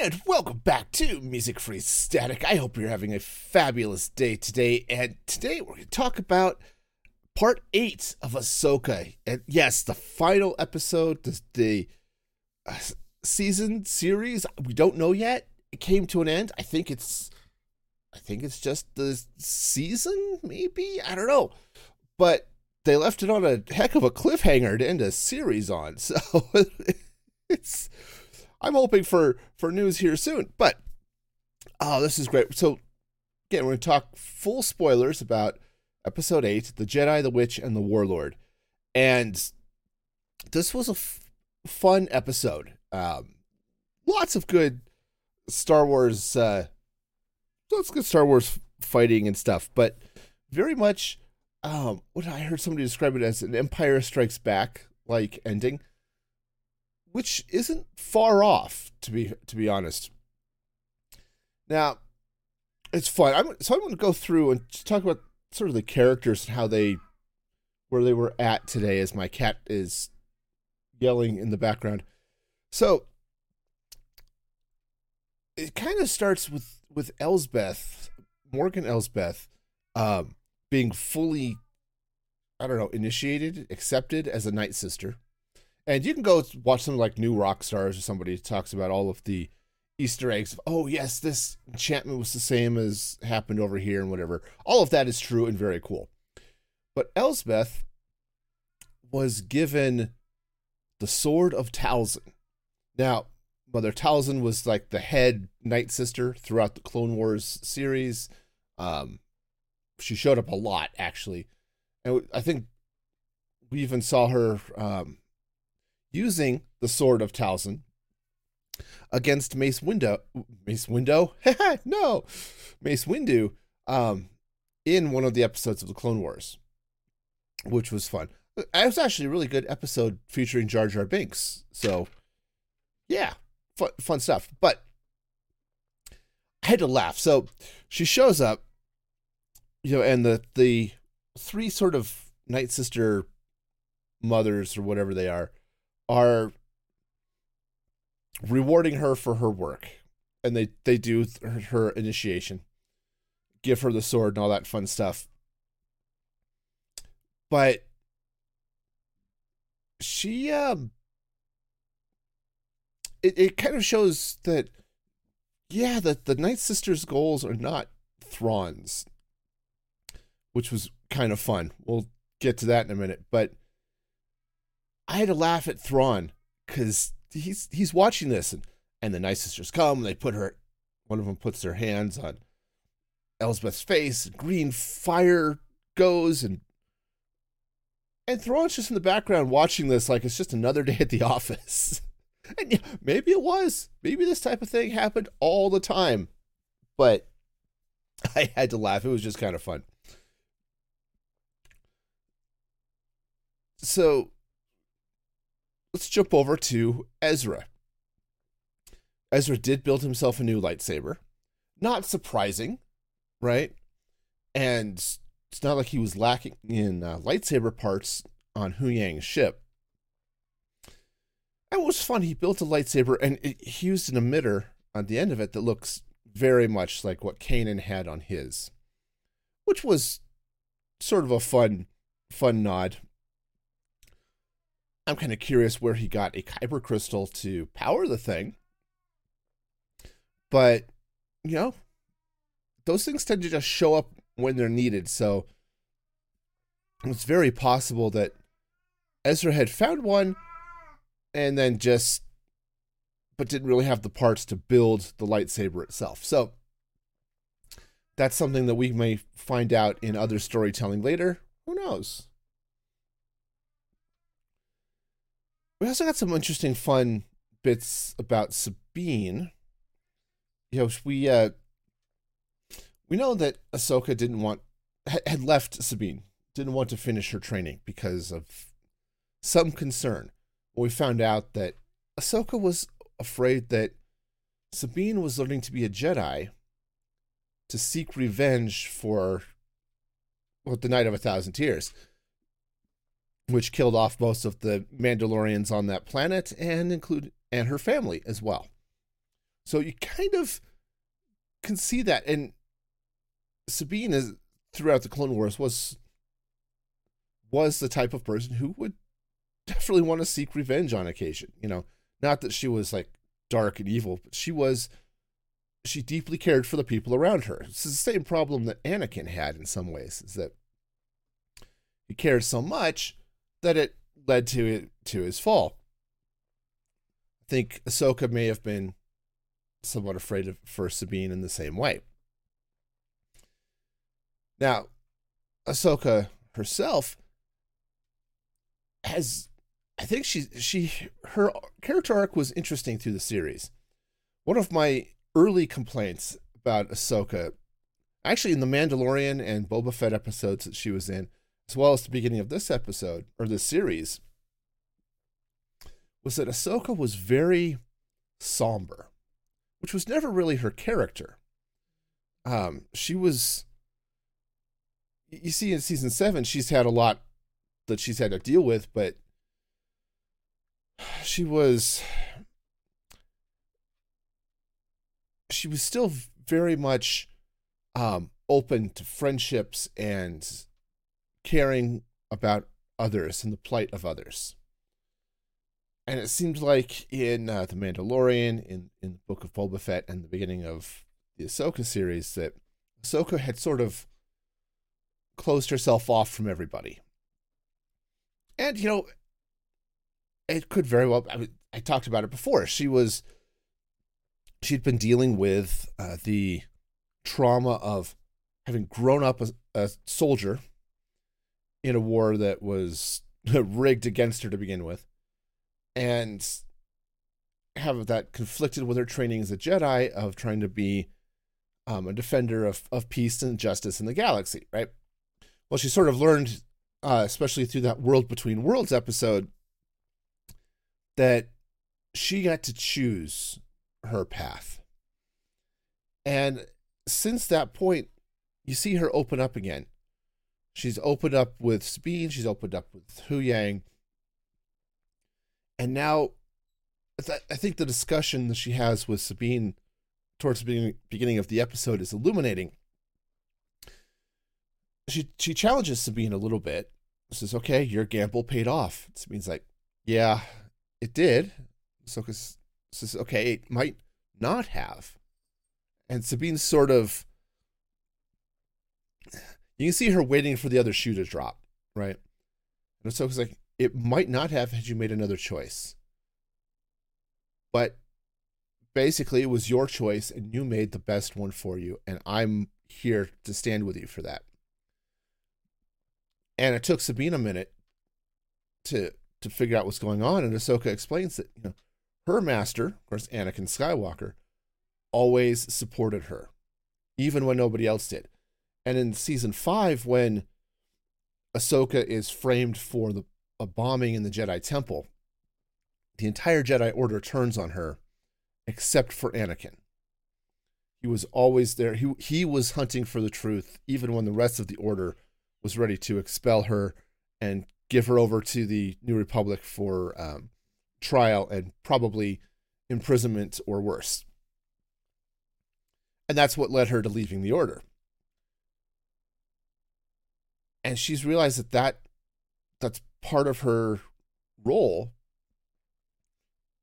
and welcome back to Music Free Static. I hope you're having a fabulous day today. And today we're going to talk about part eight of Ahsoka. And yes, the final episode, the, the uh, season series, we don't know yet. It came to an end. I think it's, I think it's just the season, maybe. I don't know, but they left it on a heck of a cliffhanger to end a series on. So it's I'm hoping for for news here soon. But oh, this is great. So again, we're going to talk full spoilers about episode eight, the Jedi, the Witch, and the Warlord. And this was a f- fun episode. Um, lots of good Star Wars, uh, lots of good Star Wars fighting and stuff, but very much. Um, what I heard somebody describe it as an Empire Strikes Back like ending which isn't far off to be to be honest. Now, it's fun. I'm so I'm going to go through and talk about sort of the characters and how they where they were at today as my cat is yelling in the background. So it kind of starts with with Elsbeth, Morgan Elsbeth, um, being fully, I don't know, initiated, accepted as a night sister. And you can go watch some like New Rock Stars or somebody talks about all of the Easter eggs. Of, oh yes, this enchantment was the same as happened over here and whatever. All of that is true and very cool. But Elsbeth was given the sword of Talzin. Now, Mother Talzin was like the head Night Sister throughout the Clone Wars series. Um, she showed up a lot actually, and I think we even saw her um, using the sword of Talzin against Mace Window. Mace Window? no, Mace Windu. Um, in one of the episodes of the Clone Wars, which was fun. It was actually a really good episode featuring Jar Jar Binks. So, yeah, fun, fun stuff. But I had to laugh. So she shows up, you know, and the the three sort of night sister mothers or whatever they are are rewarding her for her work and they they do her initiation give her the sword and all that fun stuff. But she um it, it kind of shows that yeah that the night sisters goals are not thrawn's which was kind of fun. We'll get to that in a minute but I had to laugh at Thrawn because he's he's watching this and and the night sisters come and they put her one of them puts their hands on Elsbeth's face green fire goes and and Thrawn's just in the background watching this like it's just another day at the office. And maybe it was. Maybe this type of thing happened all the time. But I had to laugh. It was just kind of fun. So let's jump over to Ezra. Ezra did build himself a new lightsaber. Not surprising, right? And it's not like he was lacking in uh, lightsaber parts on Huyang's ship. And was fun. He built a lightsaber and it, he used an emitter on the end of it that looks very much like what Kanan had on his, which was sort of a fun, fun nod. I'm kind of curious where he got a kyber crystal to power the thing. But, you know, those things tend to just show up when they're needed. So it's very possible that Ezra had found one and then just, but didn't really have the parts to build the lightsaber itself. So that's something that we may find out in other storytelling later. Who knows? We also got some interesting, fun bits about Sabine. You know, we uh, we know that Ahsoka didn't want had left Sabine, didn't want to finish her training because of some concern. We found out that Ahsoka was afraid that Sabine was learning to be a Jedi to seek revenge for well, the Night of a Thousand Tears which killed off most of the Mandalorians on that planet and include and her family as well. So you kind of can see that. And Sabine is throughout the Clone Wars was was the type of person who would definitely want to seek revenge on occasion. You know, not that she was like dark and evil, but she was she deeply cared for the people around her. It's the same problem that Anakin had in some ways, is that he cared so much that it led to it to his fall. I think Ahsoka may have been somewhat afraid of for Sabine in the same way. Now, Ahsoka herself has I think she she her character arc was interesting through the series. One of my early complaints about Ahsoka, actually in the Mandalorian and Boba Fett episodes that she was in, as well as the beginning of this episode or this series, was that Ahsoka was very somber, which was never really her character. Um, she was, you see, in season seven, she's had a lot that she's had to deal with, but she was she was still very much um, open to friendships and caring about others and the plight of others. And it seems like in uh, The Mandalorian, in, in the Book of Boba Fett, and the beginning of the Ahsoka series, that Ahsoka had sort of closed herself off from everybody. And, you know, it could very well, I, mean, I talked about it before. She was she'd been dealing with uh, the trauma of having grown up as a soldier in a war that was rigged against her to begin with, and have that conflicted with her training as a Jedi of trying to be um, a defender of, of peace and justice in the galaxy, right? Well, she sort of learned, uh, especially through that World Between Worlds episode, that she got to choose her path. And since that point, you see her open up again. She's opened up with Sabine, she's opened up with Huyang. And now, I think the discussion that she has with Sabine towards the beginning of the episode is illuminating. She she challenges Sabine a little bit. Says, "Okay, your gamble paid off." Sabine's like, "Yeah, it did." So says, okay, it might not have. And Sabine's sort of, you can see her waiting for the other shoe to drop, right? And so it's like, it might not have had you made another choice. But basically, it was your choice and you made the best one for you. And I'm here to stand with you for that. And it took Sabine a minute to to figure out what's going on. And Ahsoka explains that, you know, her master, of course, Anakin Skywalker, always supported her, even when nobody else did. And in season five, when Ahsoka is framed for the a bombing in the Jedi Temple, the entire Jedi Order turns on her, except for Anakin. He was always there. He he was hunting for the truth, even when the rest of the Order was ready to expel her and give her over to the New Republic for um, trial and probably imprisonment or worse. And that's what led her to leaving the order. And she's realized that, that that's part of her role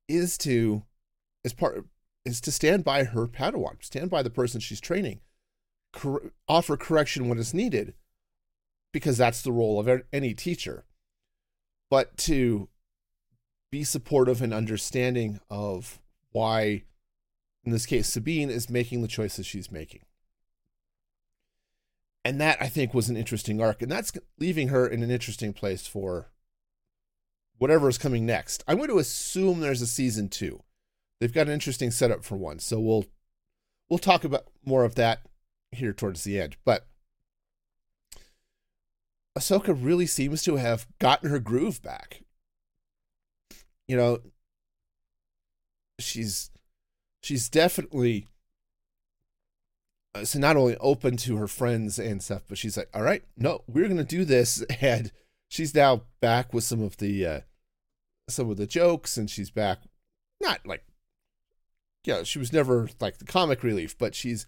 is to is part is to stand by her padawan stand by the person she's training cor- offer correction when it's needed because that's the role of any teacher but to be supportive and understanding of why, in this case, Sabine is making the choices she's making. And that I think was an interesting arc, and that's leaving her in an interesting place for whatever is coming next. I'm going to assume there's a season two. They've got an interesting setup for one, so we'll we'll talk about more of that here towards the end. But Ahsoka really seems to have gotten her groove back you know, she's she's definitely so not only open to her friends and stuff, but she's like, all right, no, we're gonna do this, and she's now back with some of the uh, some of the jokes, and she's back, not like yeah, she was never like the comic relief, but she's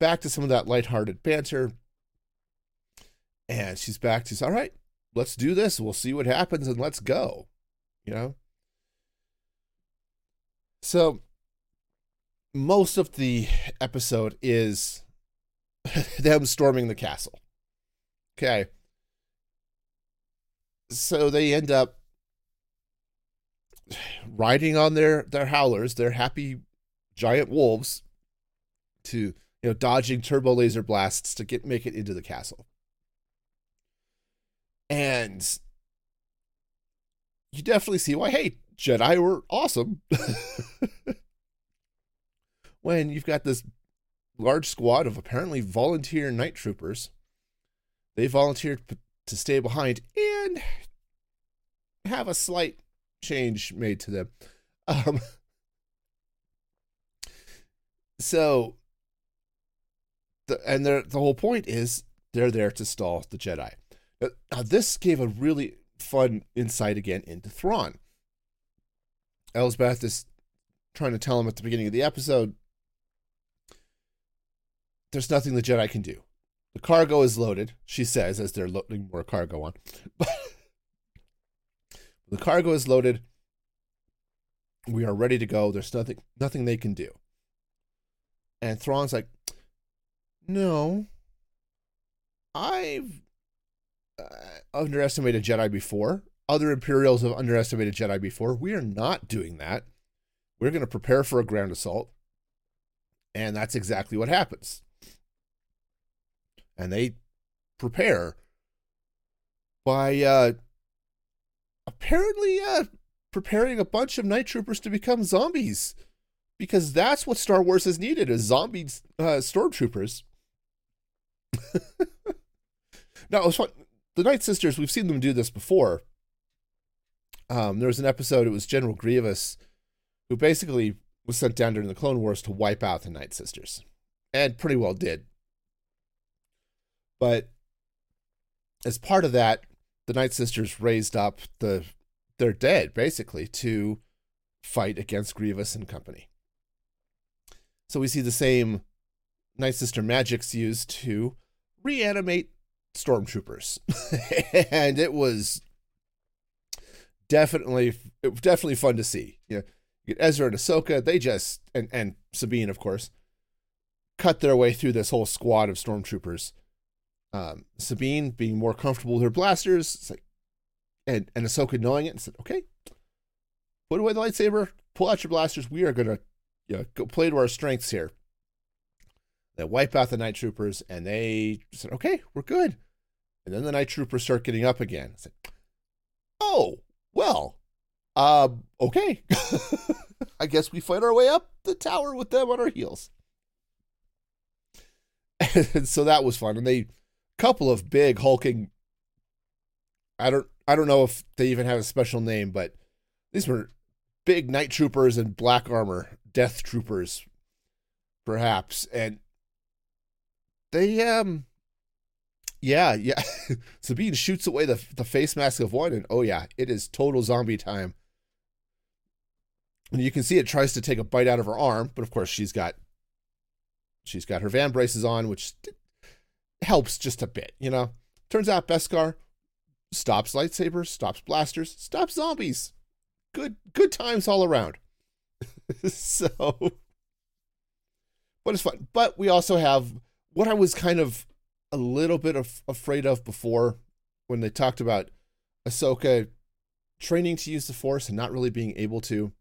back to some of that lighthearted banter. And she's back to, all right, let's do this. We'll see what happens and let's go. You know? So most of the episode is them storming the castle. Okay. So they end up riding on their their howlers, their happy giant wolves, to you know dodging turbo laser blasts to get make it into the castle. And you definitely see why. Hey, Jedi were awesome. when you've got this large squad of apparently volunteer night troopers, they volunteered to stay behind and have a slight change made to them. Um, so, the, and the whole point is they're there to stall the Jedi. Now, this gave a really fun insight again into Thrawn. Elsbeth is trying to tell him at the beginning of the episode there's nothing the Jedi can do. The cargo is loaded, she says, as they're loading more cargo on. But the cargo is loaded. We are ready to go. There's nothing nothing they can do. And Thrawn's like, no, I've uh, underestimated Jedi before. Other Imperials have underestimated Jedi before. We are not doing that. We're going to prepare for a ground assault. And that's exactly what happens. And they prepare by uh, apparently uh, preparing a bunch of night troopers to become zombies because that's what Star Wars has needed is zombie uh, stormtroopers. now, it was fun. The Night Sisters, we've seen them do this before. Um, there was an episode, it was General Grievous, who basically was sent down during the Clone Wars to wipe out the Night Sisters. And pretty well did. But as part of that, the Night Sisters raised up the their dead, basically, to fight against Grievous and company. So we see the same Night Sister magics used to reanimate stormtroopers. and it was definitely definitely fun to see. You know, get Ezra and Ahsoka, they just and and Sabine, of course, cut their way through this whole squad of stormtroopers. Um, Sabine being more comfortable with her blasters, it's like, and and Ahsoka knowing it, and said, "Okay, put away the lightsaber, pull out your blasters. We are gonna, you know, go play to our strengths here." They wipe out the night troopers, and they said, "Okay, we're good." And then the night troopers start getting up again. Said, "Oh, well, uh, okay. I guess we fight our way up the tower with them on our heels." And so that was fun, and they couple of big hulking. I don't I don't know if they even have a special name, but these were big night troopers in black armor, death troopers, perhaps, and they um yeah yeah sabine shoots away the the face mask of one and oh yeah it is total zombie time and you can see it tries to take a bite out of her arm but of course she's got she's got her vambraces on which helps just a bit you know? Turns out beskar stops lightsabers stops blasters stops zombies. Good good times all around. So but it's fun. But we also have what I was kind of a little bit of, afraid of before when they talked about Ahsoka training to use the Force and not really being able to.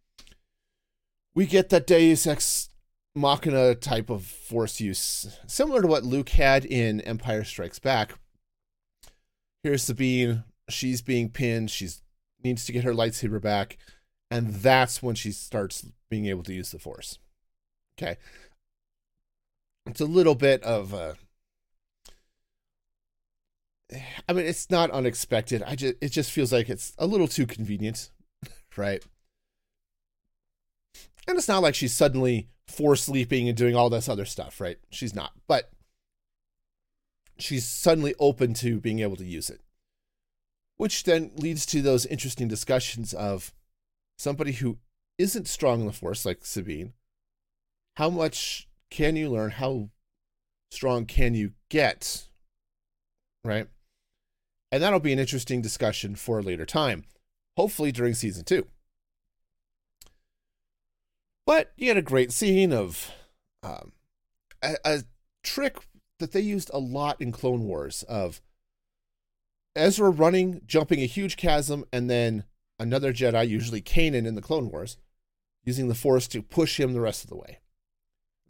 We get that Deus Ex Machina type of Force use, similar to what Luke had in Empire Strikes Back. Here's Sabine. She's being pinned. She's needs to get her lightsaber back, and that's when she starts being able to use the Force. Okay, it's a little bit of a I mean, it's not unexpected. I just it just feels like it's a little too convenient, right? And it's not like she's suddenly force sleeping and doing all this other stuff, right? She's not. But she's suddenly open to being able to use it. Which then leads to those interesting discussions of somebody who isn't strong in the force like Sabine, how much can you learn? How strong can you get? Right? And that'll be an interesting discussion for a later time, hopefully during season two. But you had a great scene of um, a, a trick that they used a lot in Clone Wars of Ezra running, jumping a huge chasm, and then another Jedi, usually Kanan in the Clone Wars, using the Force to push him the rest of the way.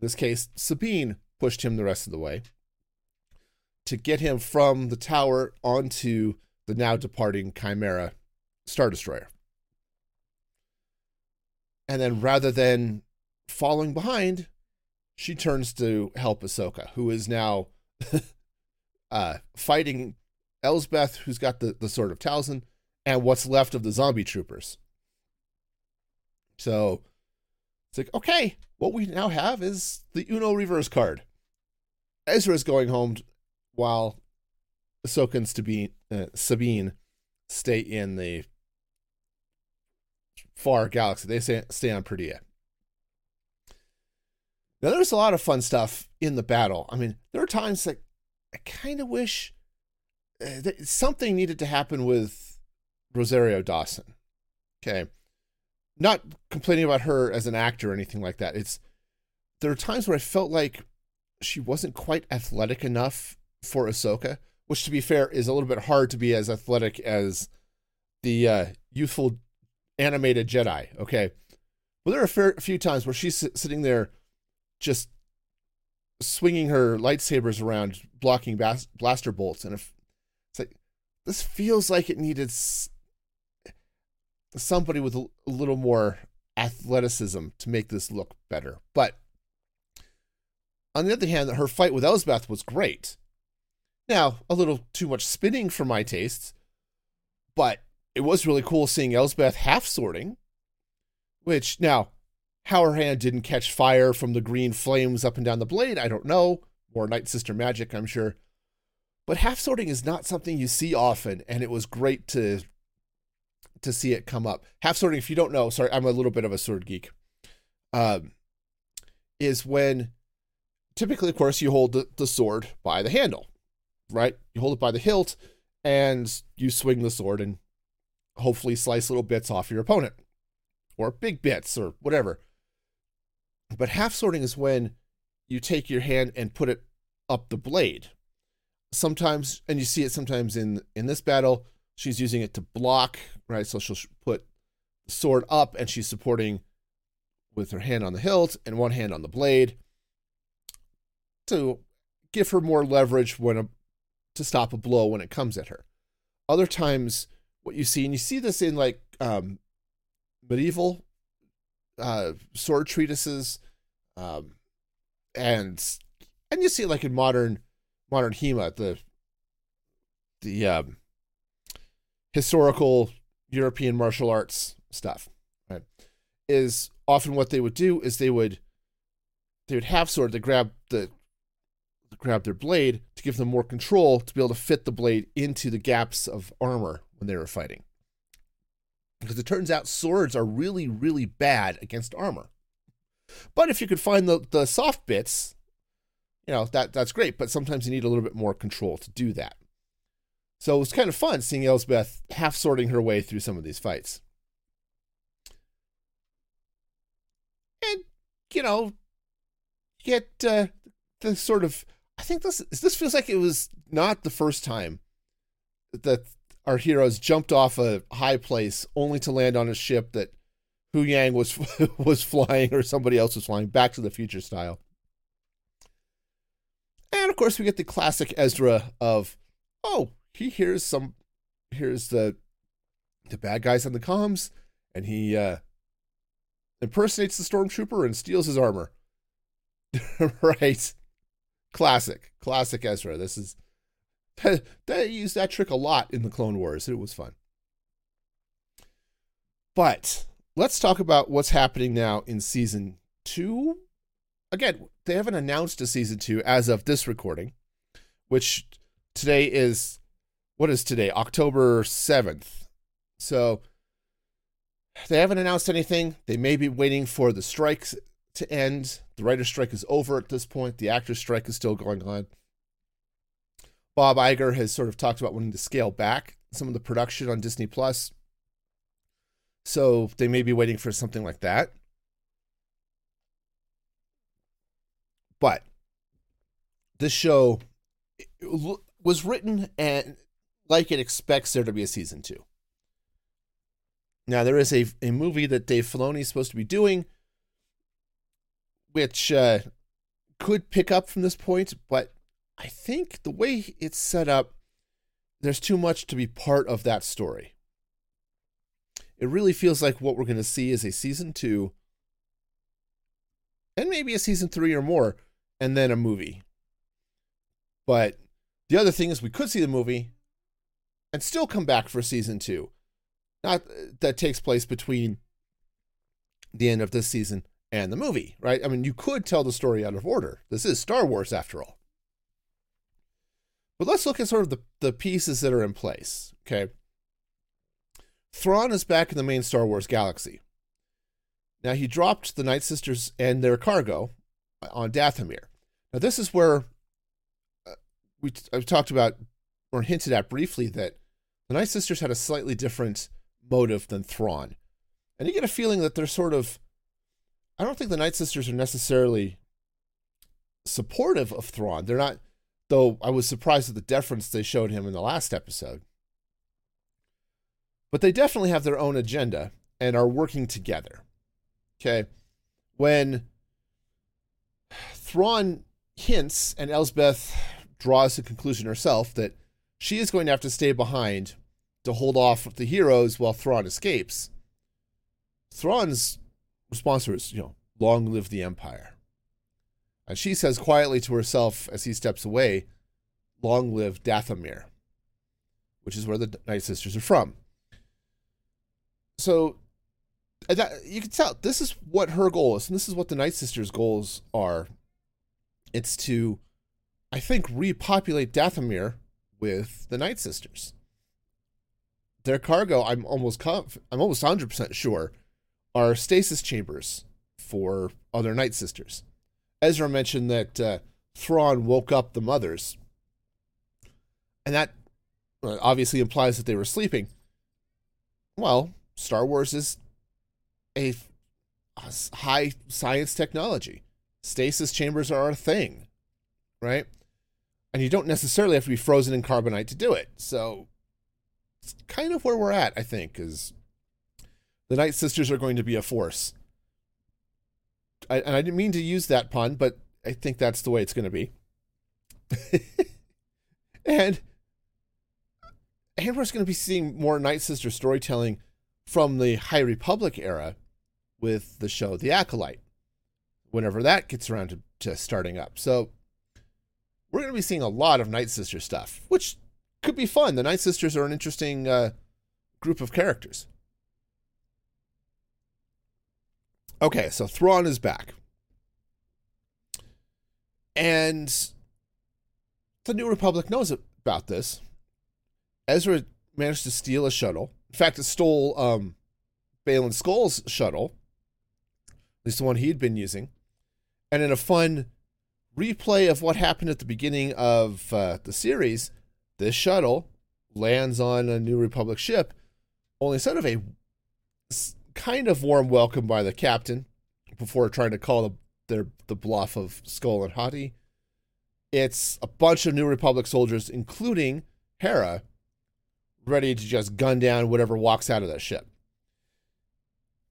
In this case, Sabine pushed him the rest of the way to get him from the tower onto the now departing Chimaera Star Destroyer. And then rather than falling behind, she turns to help Ahsoka, who is now uh, fighting Elsbeth, who's got the, the sword of Talzin, and what's left of the zombie troopers. So it's like, okay, what we now have is the Uno reverse card. Ezra is going home while Ahsoka and Sabine, uh, Sabine stay in the far galaxy. They stay, stay on Peridea. Now, there's a lot of fun stuff in the battle. I mean, there are times that I kind of wish uh, that something needed to happen with Rosario Dawson. Okay. Not complaining about her as an actor or anything like that. It's there are times where I felt like she wasn't quite athletic enough for Ahsoka, which to be fair is a little bit hard to be as athletic as the uh, youthful animated Jedi. Okay. Well, there are a, fair, few times where she's sitting there just swinging her lightsabers around, blocking bas- blaster bolts, and if it's like this feels like it needed s- somebody with a, a little more athleticism to make this look better. But on the other hand, her fight with Elsbeth was great. Now, a little too much spinning for my tastes, but it was really cool seeing Elsbeth half swording, which now how her hand didn't catch fire from the green flames up and down the blade, I don't know. More Night Sister magic, I'm sure. But half swording is not something you see often, and it was great to to see it come up. Half swording, if you don't know, sorry, I'm a little bit of a sword geek. Um, is when typically, of course, you hold the, the sword by the handle, right? You hold it by the hilt, and you swing the sword and hopefully slice little bits off your opponent, or big bits, or whatever. But half swording is when you take your hand and put it up the blade. Sometimes, and you see it sometimes in in this battle, she's using it to block, right? So she'll put the sword up and she's supporting with her hand on the hilt and one hand on the blade to give her more leverage when a, to stop a blow when it comes at her. Other times, what you see, and you see this in like um, medieval uh, sword treatises, um, and and you see it like in modern modern HEMA, the the um, historical European martial arts stuff, right? Is often what they would do is they would they would have sword to grab the grab their blade to give them more control to be able to fit the blade into the gaps of armor when they were fighting because it turns out swords are really, really bad against armor. But if you could find the, the soft bits, you know, that that's great. But sometimes you need a little bit more control to do that. So it was kind of fun seeing Elsbeth half swording her way through some of these fights. And, you know, get uh, the sort of I think this this feels like it was not the first time that our heroes jumped off a high place only to land on a ship that Huyang was was flying or somebody else was flying back to the future style. And of course we get the classic Ezra of oh, he hears some hears the the bad guys on the comms and he uh impersonates the stormtrooper and steals his armor. right. Classic. Classic Ezra. This is they used that trick a lot in the Clone Wars. It was fun. But let's talk about what's happening now in season two. Again, they haven't announced a season two as of this recording, which today is what is today? October 7th. So they haven't announced anything. They may be waiting for the strikes to end. The writer's strike is over at this point. The actor's strike is still going on. Bob Iger has sort of talked about wanting to scale back some of the production on Disney Plus. So they may be waiting for something like that. But this show was written and like it expects there to be a season two. Now there is a a movie that Dave Filoni is supposed to be doing, which uh, could pick up from this point, but I think the way it's set up, there's too much to be part of that story. It really feels like what we're going to see is a season two, and maybe a season three or more, and then a movie. But the other thing is, we could see the movie and still come back for season two. Not that takes place between the end of this season and the movie, right? I mean, you could tell the story out of order. This is Star Wars after all. But let's look at sort of the, the pieces that are in place, okay? Thrawn is back in the main Star Wars galaxy. Now, he dropped the Night Sisters and their cargo on Dathomir. Now, this is where uh, we I've talked about or hinted at briefly that the Night Sisters had a slightly different motive than Thrawn. And you get a feeling that they're sort of I don't think the Night Sisters are necessarily supportive of Thrawn. They're not though I was surprised at the deference they showed him in the last episode. But they definitely have their own agenda and are working together. Okay. When Thrawn hints and Elsbeth draws the conclusion herself that she is going to have to stay behind to hold off the heroes while Thrawn escapes. Thrawn's response is, you know, long live the Empire. And she says quietly to herself as he steps away, long live Dathomir, which is where the Night Sisters are from. So uh, that, you can tell this is what her goal is, and this is what the Night Sisters' goals are. It's to, I think, repopulate Dathomir with the Night Sisters. Their cargo, I'm almost conf- I'm almost 100% sure, are stasis chambers for other Night Sisters. Ezra mentioned that uh, Thrawn woke up the mothers, and that uh, obviously implies that they were sleeping. Well, Star Wars is a high science technology. Stasis chambers are a thing, right? And you don't necessarily have to be frozen in carbonite to do it. So it's kind of where we're at, I think, because the Night Sisters are going to be a force I, and I didn't mean to use that pun, but I think that's the way it's going to be. and and we're going to be seeing more Night Sister storytelling from the High Republic era with the show The Acolyte, whenever that gets around to, to starting up. So we're going to be seeing a lot of Night Sister stuff, which could be fun. The Night Sisters are an interesting uh, group of characters. Okay, so Thrawn is back. And the New Republic knows about this. Ezra managed to steal a shuttle. In fact, it stole um, Baylan Skoll's shuttle, at least the one he'd been using. And in a fun replay of what happened at the beginning of uh, the series, this shuttle lands on a New Republic ship, only instead of a kind of warm welcome by the captain before trying to call the their the bluff of Skoll and Hati. It's a bunch of New Republic soldiers, including Hera, ready to just gun down whatever walks out of that ship.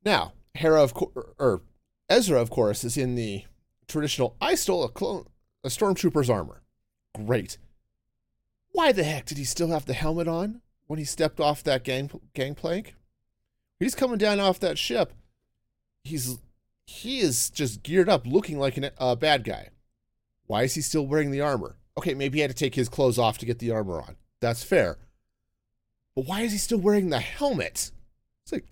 Now, Hera of or er, er, Ezra, of course, is in the traditional "I stole a clone, a stormtrooper's armor." Great. Why the heck did he still have the helmet on when he stepped off that gang gangplank? He's coming down off that ship. He's he is just geared up, looking like a uh, bad guy. Why is he still wearing the armor? Okay, maybe he had to take his clothes off to get the armor on. That's fair. But why is he still wearing the helmet? It's like,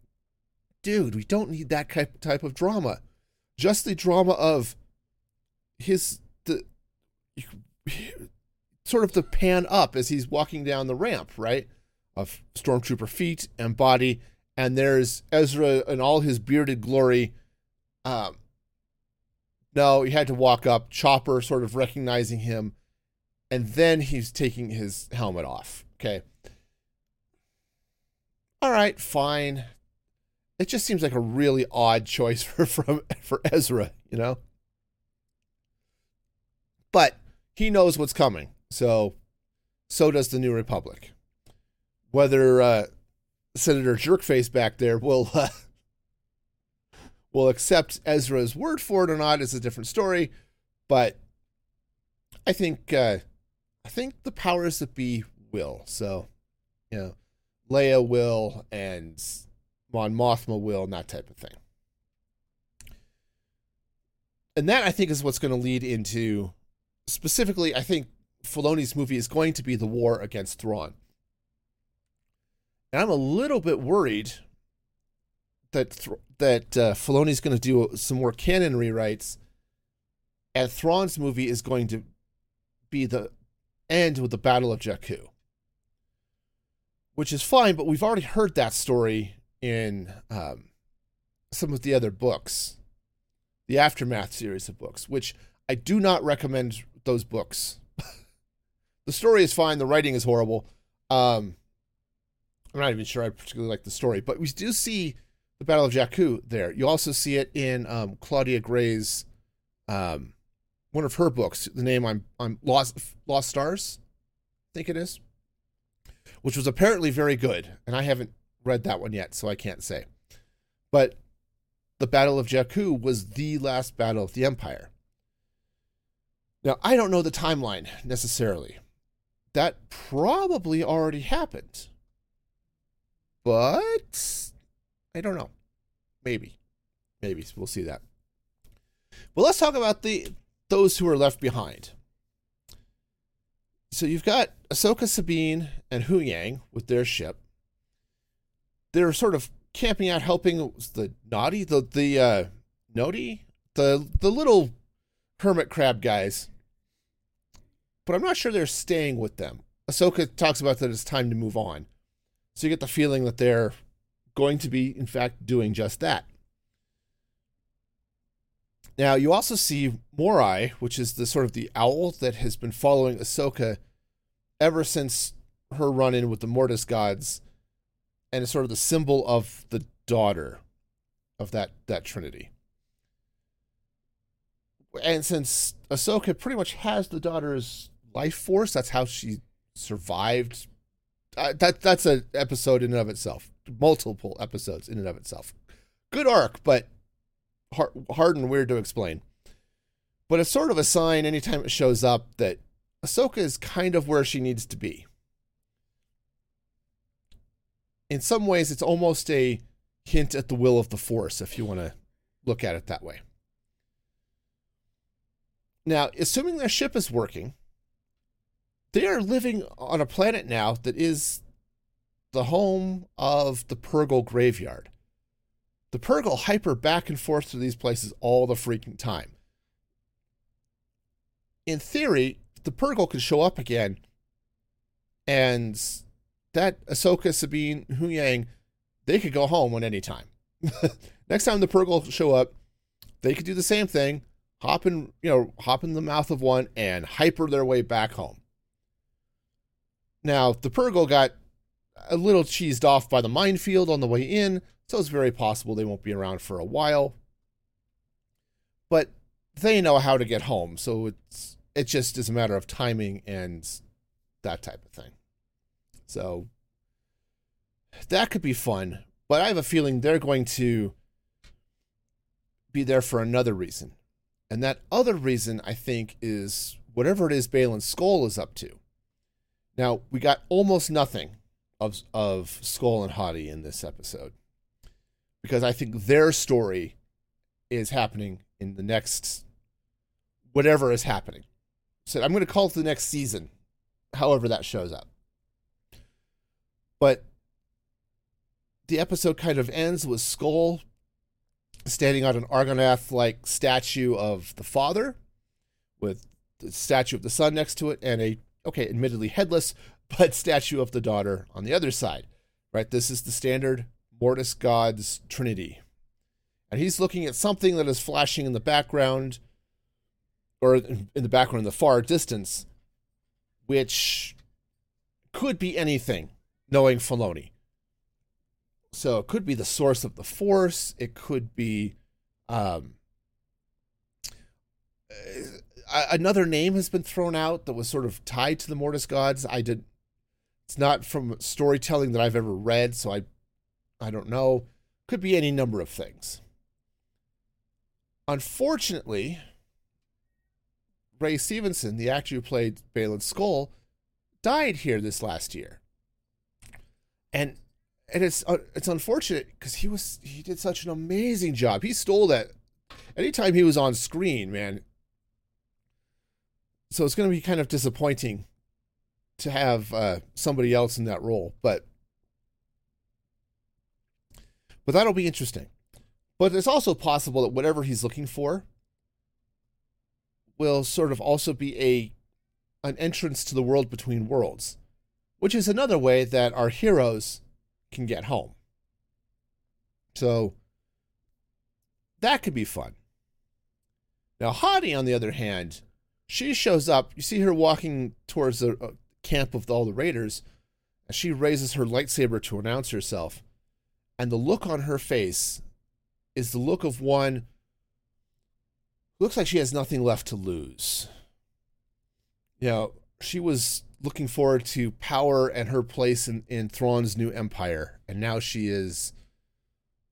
dude, we don't need that type of drama. Just the drama of his the sort of the pan up as he's walking down the ramp, right? Of stormtrooper feet and body and there's Ezra in all his bearded glory, um, No, he had to walk up, Chopper sort of recognizing him, and then he's taking his helmet off. Okay. All right, fine. It just seems like a really odd choice for from for Ezra, you know. But he knows what's coming, so so does the New Republic. Whether uh, Senator Jerkface back there will uh, will accept Ezra's word for it or not is a different story, but I think uh, I think the powers that be will. So, you know, Leia will and Mon Mothma will and that type of thing. And that I think is what's going to lead into specifically. I think Filoni's movie is going to be the war against Thrawn. And I'm a little bit worried that Th- that uh, Filoni's going to do some more canon rewrites, and Thrawn's movie is going to be the end with the Battle of Jakku, which is fine. But we've already heard that story in um, some of the other books, the aftermath series of books, which I do not recommend those books. the story is fine. The writing is horrible. Um, I'm not even sure I particularly like the story, but we do see the Battle of Jakku there. You also see it in um, Claudia Gray's um, one of her books. The name I'm I'm Lost Lost Stars, I think it is, which was apparently very good, and I haven't read that one yet, so I can't say. But the Battle of Jakku was the last battle of the Empire. Now I don't know the timeline necessarily. That probably already happened. But I don't know. Maybe. Maybe. We'll see that. But let's talk about the those who are left behind. So you've got Ahsoka Sabine and Huyang with their ship. They're sort of camping out, helping the naughty, the the uh Noti, the the little hermit crab guys. But I'm not sure they're staying with them. Ahsoka talks about that it's time to move on. So you get the feeling that they're going to be, in fact, doing just that. Now, you also see Morai, which is the sort of the owl that has been following Ahsoka ever since her run in with the Mortis gods, and is sort of the symbol of the daughter of that, that trinity. And since Ahsoka pretty much has the daughter's life force, that's how she survived. Uh, that that's an episode in and of itself multiple episodes in and of itself. Good arc, but hard, hard and weird to explain. But it's sort of a sign anytime it shows up that Ahsoka is kind of where she needs to be. In some ways, it's almost a hint at the will of the Force, if you want to look at it that way. Now, assuming their ship is working, they are living on a planet now that is the home of the Purrgil graveyard. The Purrgil hyper back and forth to these places all the freaking time. In theory, the Purrgil could show up again, and that Ahsoka, Sabine, Huyang, they could go home at any time. Next time the Purrgil show up, they could do the same thing, hop in, you know, hop in the mouth of one and hyper their way back home. Now, the Purrgil got a little cheesed off by the minefield on the way in, so it's very possible they won't be around for a while. But they know how to get home, so it's it just is a matter of timing and that type of thing. So that could be fun, but I have a feeling they're going to be there for another reason. And that other reason, I think, is whatever it is Baylan Skoll is up to. Now, we got almost nothing of of Skoll and Hati in this episode because I think their story is happening in the next whatever is happening. So I'm going to call it the next season, however that shows up. But the episode kind of ends with Skoll standing on an Argonath like statue of the father with the statue of the son next to it and a okay, admittedly headless, but statue of the daughter on the other side. Right? This is the standard Mortis God's Trinity. And he's looking at something that is flashing in the background, or in the background in the far distance, which could be anything, knowing Filoni. So it could be the source of the force. It could be um, another name has been thrown out that was sort of tied to the Mortis gods. I did. It's not from storytelling that I've ever read, so I, I don't know. Could be any number of things. Unfortunately, Ray Stevenson, the actor who played Baylan Skoll, died here this last year. And and it's uh, it's unfortunate because he was he did such an amazing job. He stole that anytime he was on screen, man. So it's going to be kind of disappointing to have uh, somebody else in that role, but but that'll be interesting. But it's also possible that whatever he's looking for will sort of also be a an entrance to the world between worlds, which is another way that our heroes can get home. So that could be fun. Now, Hati, on the other hand, she shows up. You see her walking towards the uh, camp of all the raiders, and she raises her lightsaber to announce herself. And the look on her face is the look of one who looks like she has nothing left to lose. You know, she was looking forward to power and her place in, in Thrawn's new empire. And now she is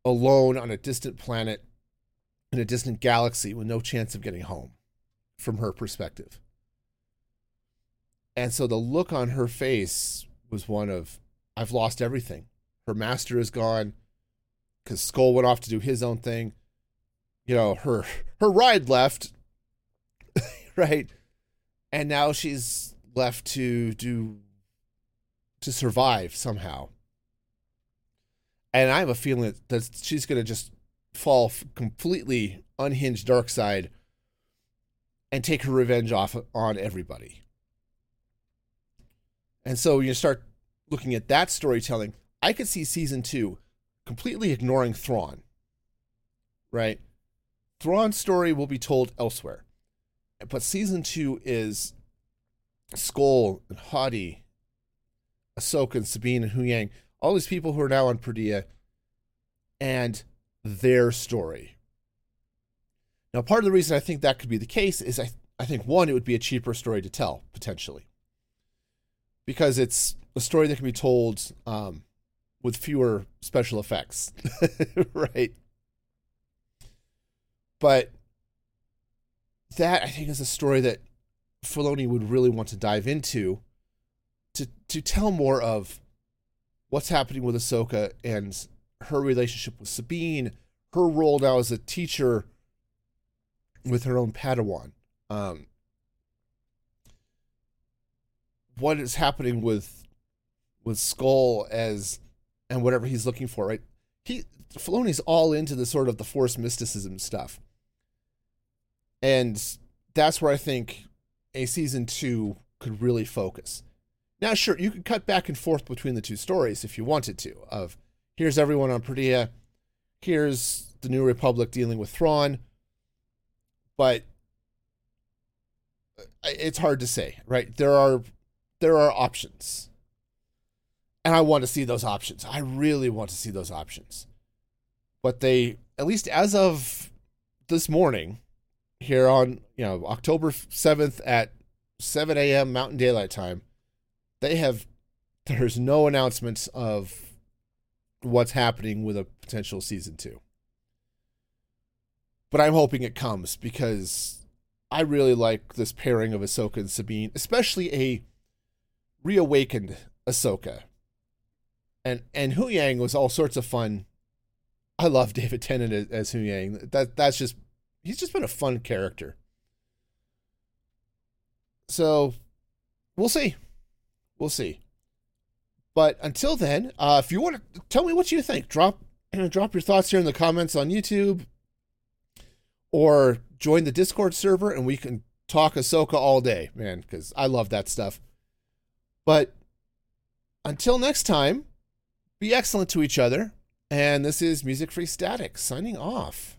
alone on a distant planet in a distant galaxy with no chance of getting home from her perspective. And so the look on her face was one of, I've lost everything. Her master is gone because Skoll went off to do his own thing. You know, her her ride left, right? And now she's left to do to survive somehow. And I have a feeling that, she's going to just fall completely unhinged dark side and take her revenge off on everybody. And so you start looking at that storytelling. I could see season two completely ignoring Thrawn. Right? Thrawn's story will be told elsewhere. But season two is Skoll and Hati, Ahsoka and Sabine and Huyang, all these people who are now on Peridea, and their story. Now, part of the reason I think that could be the case is I, I think one, it would be a cheaper story to tell potentially, because it's a story that can be told um, with fewer special effects, right? But that I think is a story that Filoni would really want to dive into to to tell more of what's happening with Ahsoka and her relationship with Sabine, her role now as a teacher with her own Padawan. Um, what is happening with with Skoll as and whatever he's looking for, right? He Filoni's all into the sort of the force mysticism stuff. And that's where I think a season two could really focus. Now, sure, you could cut back and forth between the two stories if you wanted to. Of here's everyone on Peridea, here's the New Republic dealing with Thrawn, but it's hard to say, right? There are there are options, and I want to see those options. I really want to see those options, but they, at least as of this morning, here on you know October seventh at seven a.m. Mountain Daylight Time, they have there's no announcements of what's happening with a potential season two. But I'm hoping it comes because I really like this pairing of Ahsoka and Sabine, especially a reawakened Ahsoka. And and Huyang was all sorts of fun. I love David Tennant as, as Huyang. That that's just he's just been a fun character. So we'll see. We'll see. But until then, uh, if you want to tell me what you think, drop drop your thoughts here in the comments on YouTube, or join the Discord server and we can talk Ahsoka all day, man, because I love that stuff. But until next time, be excellent to each other. And this is Music Free Static signing off.